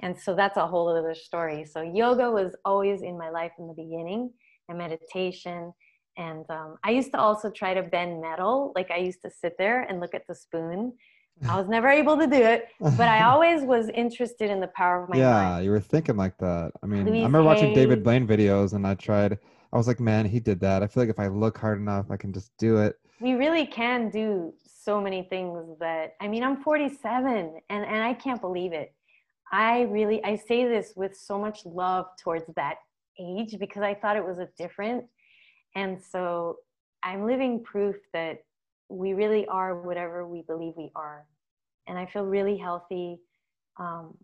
and so that's a whole other story. So yoga was always in my life in the beginning, and meditation. And um, I used to also try to bend metal. Like I used to sit there and look at the spoon. I was never able to do it, but I always was interested in the power of my yeah, mind. you were thinking like that. I mean, Louise I remember Hay. watching David Blaine videos, and I tried. I was like, man, he did that. I feel like if I look hard enough, I can just do it. We really can do so many things that. I mean, I'm 47, and and I can't believe it. I really I say this with so much love towards that age because I thought it was a different and so I'm living proof that we really are whatever we believe we are and I feel really healthy. Um,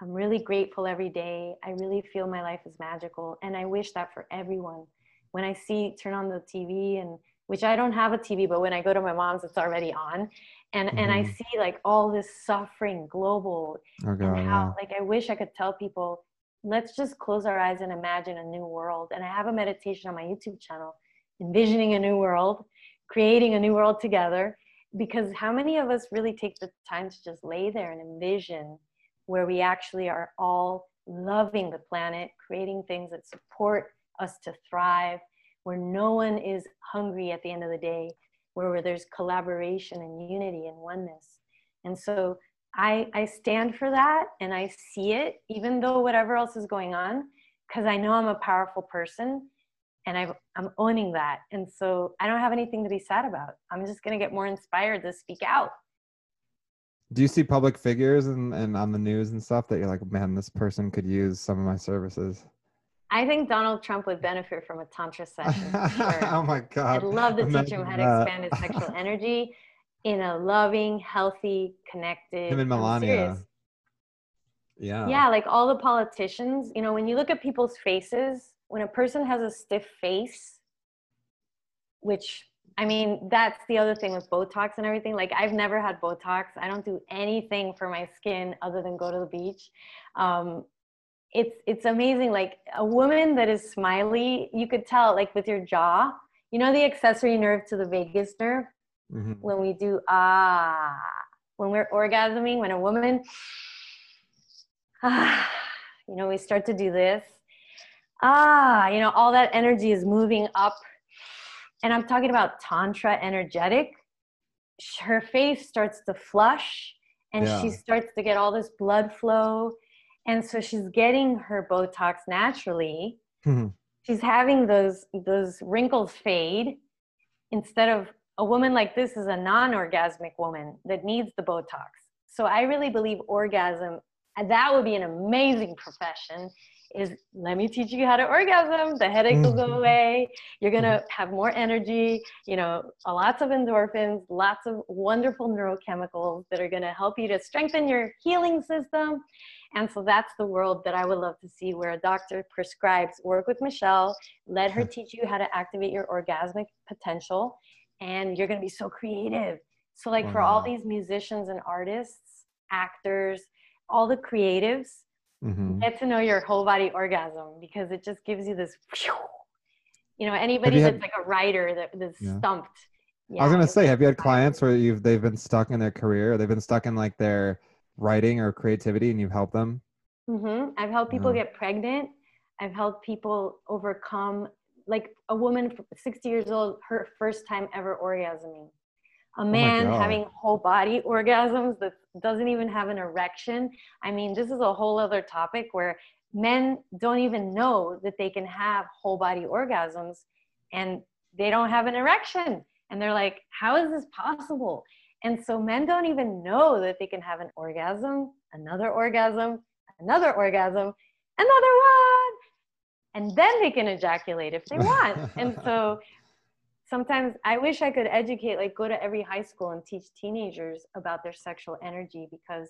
I'm really grateful every day. I really feel my life is magical and I wish that for everyone. When I see turn on the TV and which I don't have a TV but when I go to my mom's it's already on and mm-hmm. and i mm-hmm. see like all this suffering global oh, God, and how yeah. like i wish i could tell people let's just close our eyes and imagine a new world and i have a meditation on my youtube channel envisioning a new world creating a new world together because how many of us really take the time to just lay there and envision where we actually are all loving the planet creating things that support us to thrive where no one is hungry at the end of the day where, where there's collaboration and unity and oneness. And so I, I stand for that and I see it, even though whatever else is going on, because I know I'm a powerful person and i am owning that. And so I don't have anything to be sad about. I'm just going to get more inspired to speak out. Do you see public figures and, and on the news and stuff that you're like, man, this person could use some of my services? I think Donald Trump would benefit from a tantra session. Sure. oh my god! I'd love to Imagine teach him how to expand his sexual energy in a loving, healthy, connected. Him and Melania. Yeah. Yeah, like all the politicians. You know, when you look at people's faces, when a person has a stiff face, which I mean, that's the other thing with Botox and everything. Like, I've never had Botox. I don't do anything for my skin other than go to the beach. Um, it's it's amazing. Like a woman that is smiley, you could tell, like with your jaw. You know the accessory nerve to the vagus nerve. Mm-hmm. When we do ah, when we're orgasming, when a woman ah, you know, we start to do this. Ah, you know, all that energy is moving up and I'm talking about tantra energetic, her face starts to flush and yeah. she starts to get all this blood flow. And so she's getting her Botox naturally. Mm-hmm. She's having those those wrinkles fade instead of a woman like this is a non-orgasmic woman that needs the Botox. So I really believe orgasm that would be an amazing profession is let me teach you how to orgasm. The headache will go mm-hmm. away. You're going to have more energy you know lots of endorphins lots of wonderful neurochemicals that are going to help you to strengthen your healing system. And so that's the world that i would love to see where a doctor prescribes work with michelle let her teach you how to activate your orgasmic potential and you're going to be so creative. So like for all these musicians and artists actors all the creatives mm-hmm. get to know your whole body orgasm because it just gives you this you know anybody you that's had, like a writer that is yeah. stumped. Yeah, i was gonna say have you had clients where you've they've been stuck in their career they've been stuck in like their writing or creativity and you've helped them? Mm-hmm. i've helped people get pregnant. I've helped people overcome like a woman 60 years old her first time ever orgasming a oh man oh having whole body orgasms that doesn't even have an erection. I mean, this is a whole other topic where men don't even know that they can have whole body orgasms and they don't have an erection. And they're like, how is this possible? And so men don't even know that they can have an orgasm, another orgasm, another orgasm, another one. And then they can ejaculate if they want. and so sometimes I wish I could educate, like go to every high school and teach teenagers about their sexual energy because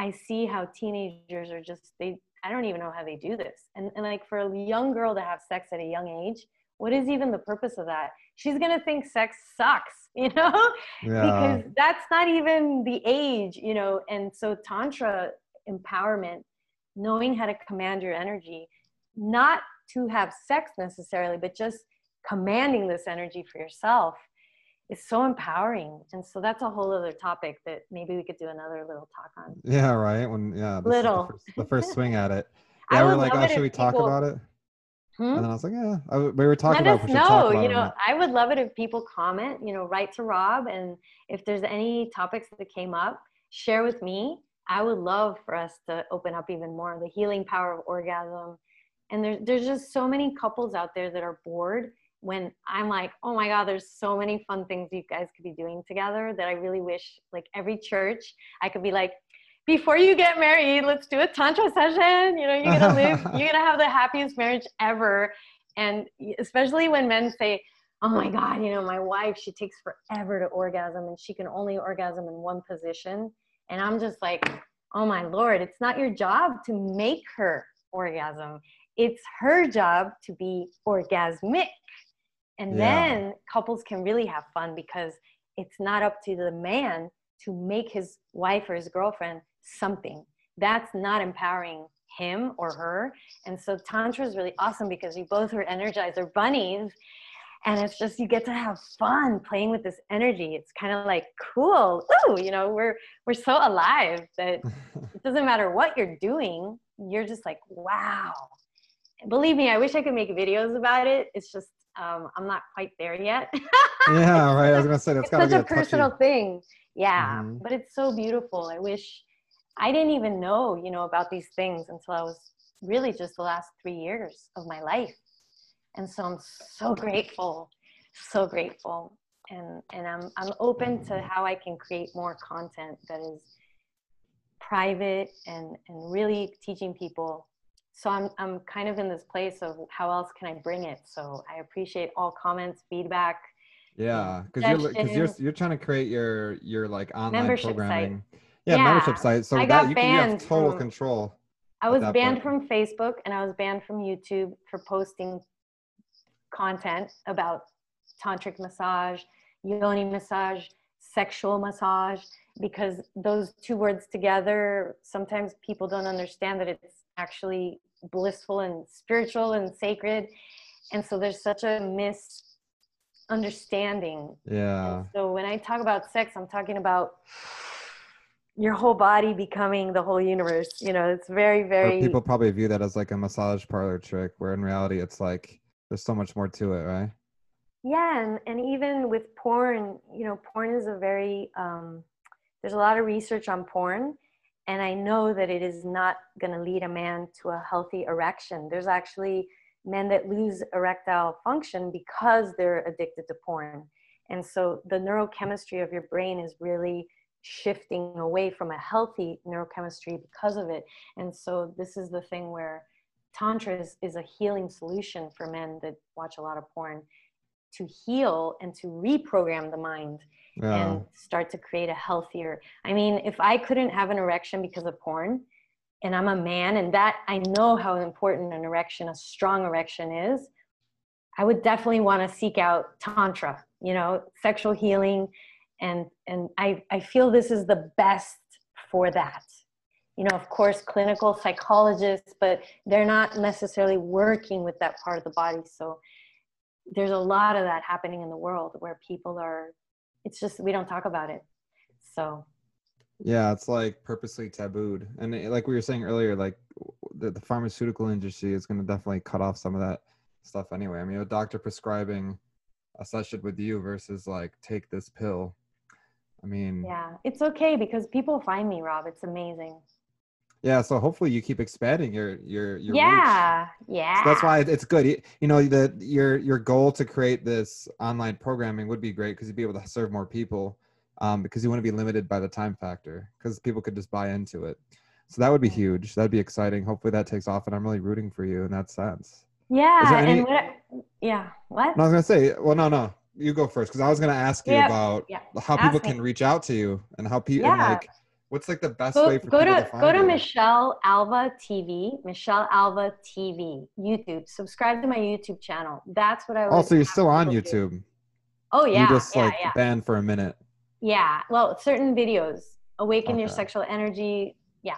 I see how teenagers are just, they, I don't even know how they do this. And, and like for a young girl to have sex at a young age, what is even the purpose of that? She's going to think sex sucks, you know, yeah. because that's not even the age, you know. And so, Tantra empowerment, knowing how to command your energy, not to have sex necessarily, but just commanding this energy for yourself is so empowering. And so that's a whole other topic that maybe we could do another little talk on. Yeah right? When yeah little the first, the first, swing at it. Yeah we're like oh should we talk people, about it? Hmm? and then i was like yeah I, we were talking Let about us know you know i would love it if people comment you know write to rob and if there's any topics that came up share with me. I would love for us to open up even more the healing power of orgasm. And there's there's just so many couples out there that are bored when I'm like, oh my God, there's so many fun things you guys could be doing together that I really wish, like every church, I could be like, before you get married, let's do a tantra session. You know, you're gonna live, you're gonna have the happiest marriage ever. And especially when men say, oh my God, you know, my wife, she takes forever to orgasm and she can only orgasm in one position. And I'm just like, oh my Lord, it's not your job to make her orgasm. It's her job to be orgasmic and yeah. then couples can really have fun because it's not up to the man to make his wife or his girlfriend something. That's not empowering him or her. And so Tantra is really awesome because you both are energizer bunnies. And it's just you get to have fun playing with this energy. It's kind of like cool. Ooh, you know, we're we're so alive that it doesn't matter what you're doing, you're just like, wow. Believe me, I wish I could make videos about it. It's just um, I'm not quite there yet. yeah, right. I was gonna say that's such a personal touchy. thing. Yeah, mm-hmm. but it's so beautiful. I wish I didn't even know, you know, about these things until I was really just the last three years of my life. And so I'm so grateful, so grateful. And, and I'm, I'm open to how I can create more content that is private and, and really teaching people. So I'm, I'm kind of in this place of how else can I bring it? So I appreciate all comments, feedback. Yeah, because you're because you're you're trying to create your your like online programming. Site. Yeah, yeah, membership site. So I that you, can, you have total from, control. I was banned point. from Facebook and I was banned from YouTube for posting content about tantric massage, yoni massage, sexual massage, because those two words together, sometimes people don't understand that it's actually blissful and spiritual and sacred. And so there's such a misunderstanding. Yeah. And so when I talk about sex, I'm talking about your whole body becoming the whole universe. You know, it's very, very. Or people probably view that as like a massage parlor trick, where in reality, it's like there's so much more to it, right? Yeah, and, and even with porn, you know, porn is a very, um, there's a lot of research on porn, and I know that it is not going to lead a man to a healthy erection. There's actually men that lose erectile function because they're addicted to porn. And so the neurochemistry of your brain is really shifting away from a healthy neurochemistry because of it. And so this is the thing where Tantra is, is a healing solution for men that watch a lot of porn to heal and to reprogram the mind yeah. and start to create a healthier. I mean, if I couldn't have an erection because of porn, and I'm a man, and that I know how important an erection, a strong erection is, I would definitely want to seek out Tantra, you know, sexual healing, and and I, I feel this is the best for that you know of course clinical psychologists but they're not necessarily working with that part of the body so there's a lot of that happening in the world where people are it's just we don't talk about it so yeah it's like purposely tabooed and it, like we were saying earlier like the, the pharmaceutical industry is going to definitely cut off some of that stuff anyway i mean a doctor prescribing a session with you versus like take this pill I mean, yeah, it's okay because people find me, Rob. It's amazing. Yeah, so hopefully you keep expanding your your your yeah reach. yeah. So that's why it's good. You, you know the your your goal to create this online programming would be great because you'd be able to serve more people, um, because you want to be limited by the time factor because people could just buy into it. So that would be huge. That'd be exciting. Hopefully that takes off, and I'm really rooting for you in that sense. Yeah, any, and what? Yeah, what? No, I was gonna say. Well, no, no you go first because I was going to ask you yeah, about yeah. how ask people me. can reach out to you and how people yeah. like what's like the best go, way for go people to, to find go to you? Michelle Alva TV, Michelle Alva TV, YouTube. Subscribe to my YouTube channel. That's what I. Oh, so you're still on YouTube? Do. Oh yeah, you just like banned for a minute. Yeah, well, certain videos, awaken okay. your sexual energy. Yeah,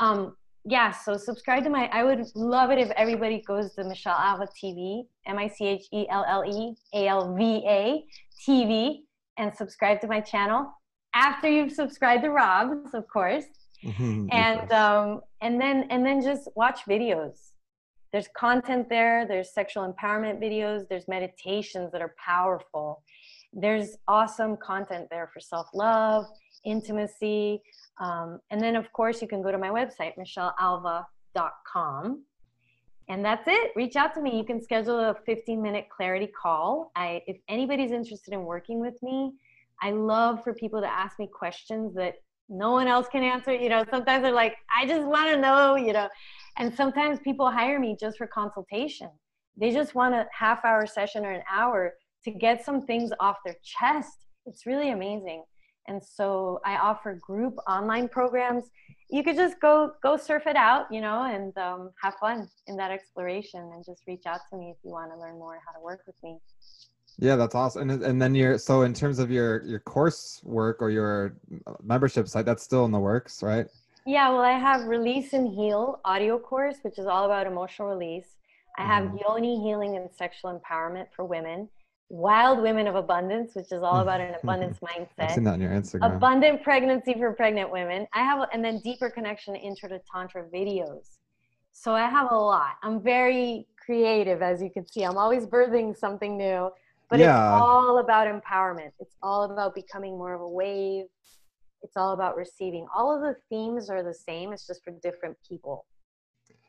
um, yeah, so subscribe to my. I would love it if everybody goes to Michelle Alva TV, M I C H E L L E A L V A TV, and subscribe to my channel. After you've subscribed to Rob's, of course, mm-hmm, and um, and then and then just watch videos. There's content there. There's sexual empowerment videos. There's meditations that are powerful. There's awesome content there for self love, intimacy, um, and then, of course, you can go to my website, michellealva.com. And that's it. Reach out to me. You can schedule a 15 minute clarity call. I, if anybody's interested in working with me, I love for people to ask me questions that no one else can answer. You know, sometimes they're like, I just want to know, you know. And sometimes people hire me just for consultation. They just want a half hour session or an hour to get some things off their chest. It's really amazing and so i offer group online programs you could just go go surf it out you know and um, have fun in that exploration and just reach out to me if you want to learn more how to work with me yeah that's awesome and, and then you're so in terms of your your course work or your membership site that's still in the works right yeah well i have release and heal audio course which is all about emotional release i have mm. yoni healing and sexual empowerment for women Wild Women of Abundance, which is all about an abundance mindset. I've seen that on your Instagram. Abundant Pregnancy for Pregnant Women. I have, and then Deeper Connection Intro to Tantra videos. So I have a lot. I'm very creative, as you can see. I'm always birthing something new. But Yeah. it's all about empowerment. It's all about becoming more of a wave. It's all about receiving. All of the themes are the same. It's just for different people.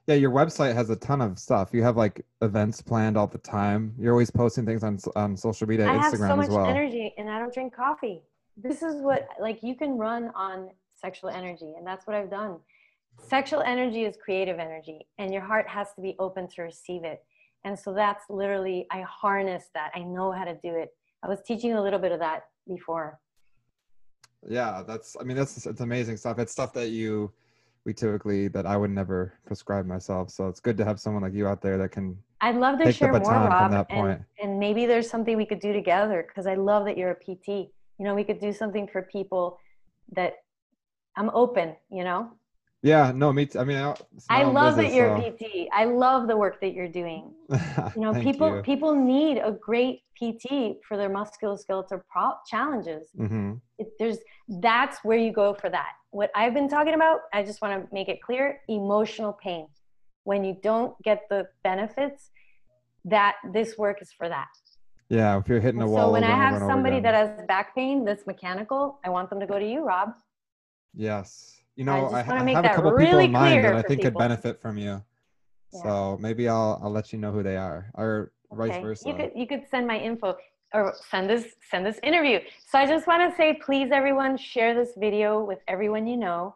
Yeah, your website has a ton of stuff. You have like events planned all the time. You're always posting things on on social media, I have Instagram so much well. energy and I don't drink coffee. This is what like you can run on sexual energy and that's what I've done. Sexual energy is creative energy and your heart has to be open to receive it. And so that's literally I harness that. I know how to do it. I was teaching a little bit of that before. Yeah, that's. I mean, that's it's amazing stuff. It's stuff that you, we typically that I would never prescribe myself. So it's good to have someone like you out there that can. I'd love to share more, Rob, that and, point. and maybe there's something we could do together because I love that you're a PT. You know, we could do something for people that I'm open. You know, Yeah, no, me. T- I mean, I, I love that you're so- a PT. I love the work that you're doing. You know, people you. people need a great PT for their musculoskeletal pro- challenges. hmm It, there's that's where you go for that. What I've been talking about, I just want to make it clear: emotional pain. When you don't get the benefits, that this work is for that. Yeah, if you're hitting a wall. so when I have over and over somebody that has back pain that's mechanical, I want them to go to you, Rob. Yes. You know, I, wanna I have a couple people in mind that I think could benefit from you. Yeah. So maybe I'll I'll let you know who they are, or vice versa. You could you could send my info or send this send this interview. So I just want to say, please, everyone, share this video with everyone you know.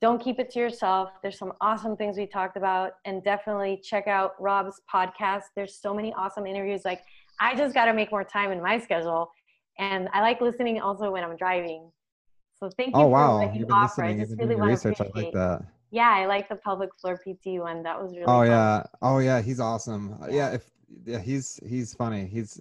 Don't keep it to yourself. There's some awesome things we talked about, and definitely check out Rob's podcast. There's so many awesome interviews. Like I just got to make more time in my schedule, and I like listening also when I'm driving. So thank you oh for wow, what you you've been offer. listening. I just really want to research. I appreciate. like that. Yeah, I like the pelvic floor PT one. That was really. Oh fun. yeah. Oh yeah. He's awesome. Uh, Yeah. Yeah. If yeah, he's he's funny. He's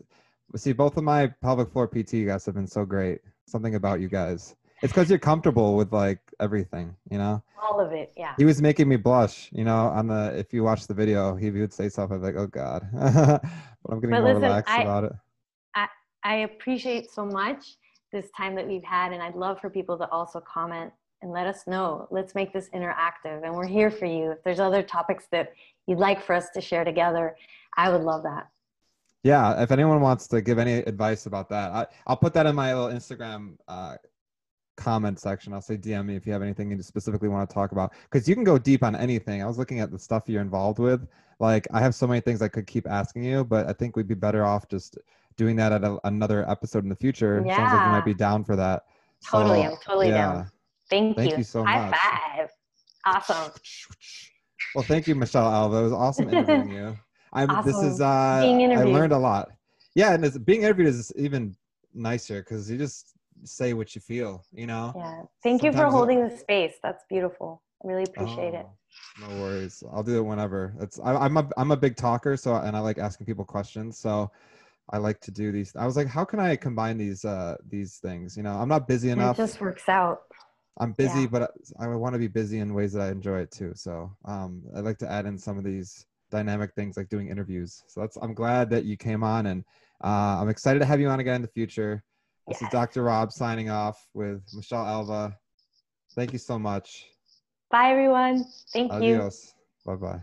see both of my pelvic floor PT guys have been so great. Something about you guys. It's because you're comfortable with like everything. You know. All of it. Yeah. He was making me blush. You know, on the if you watch the video, he would say stuff. I'm like, oh god. but I'm getting But more listen, relaxed I- about it. I I appreciate so much this time that we've had, and I'd love for people to also comment and let us know. Let's make this interactive, and we're here for you. If there's other topics that you'd like for us to share together, I would love that. Yeah, if anyone wants to give any advice about that, I, I'll put that in my little Instagram uh, comment section. I'll say DM me if you have anything you specifically want to talk about because you can go deep on anything. I was looking at the stuff you're involved with. Like, I have so many things I could keep asking you, but I think we'd be better off just doing that at a, another episode in the future. Yeah. Sounds like you might be down for that. Totally, So, I'm totally down. Thank, Thank you. you so High much. five. Awesome. Well, thank you, Michelle Alva. It was awesome interviewing you. I'm. This is. Awesome. Uh, Being I learned a lot. Yeah, and it's, being interviewed is even nicer because you just say what you feel. You know. Yeah. Thank you for Sometimes it- holding the space. That's beautiful. I really appreciate it. Oh, No worries. I'll do it whenever. It's. I, I'm a. I'm a big talker, so and I like asking people questions. So. I like to do these. I was like, how can I combine these uh these things? You know, I'm not busy And enough. it just works out. I'm busy, Yeah. but I want to be busy in ways that I enjoy it too. So um, I like to add in some of these dynamic things like doing interviews. So that's I'm glad that you came on, and uh, I'm excited to have you on again in the future. This is Dr. Rob signing off with Michelle Alva. Thank you so much. Bye, everyone. Thank you. Adios. Bye bye.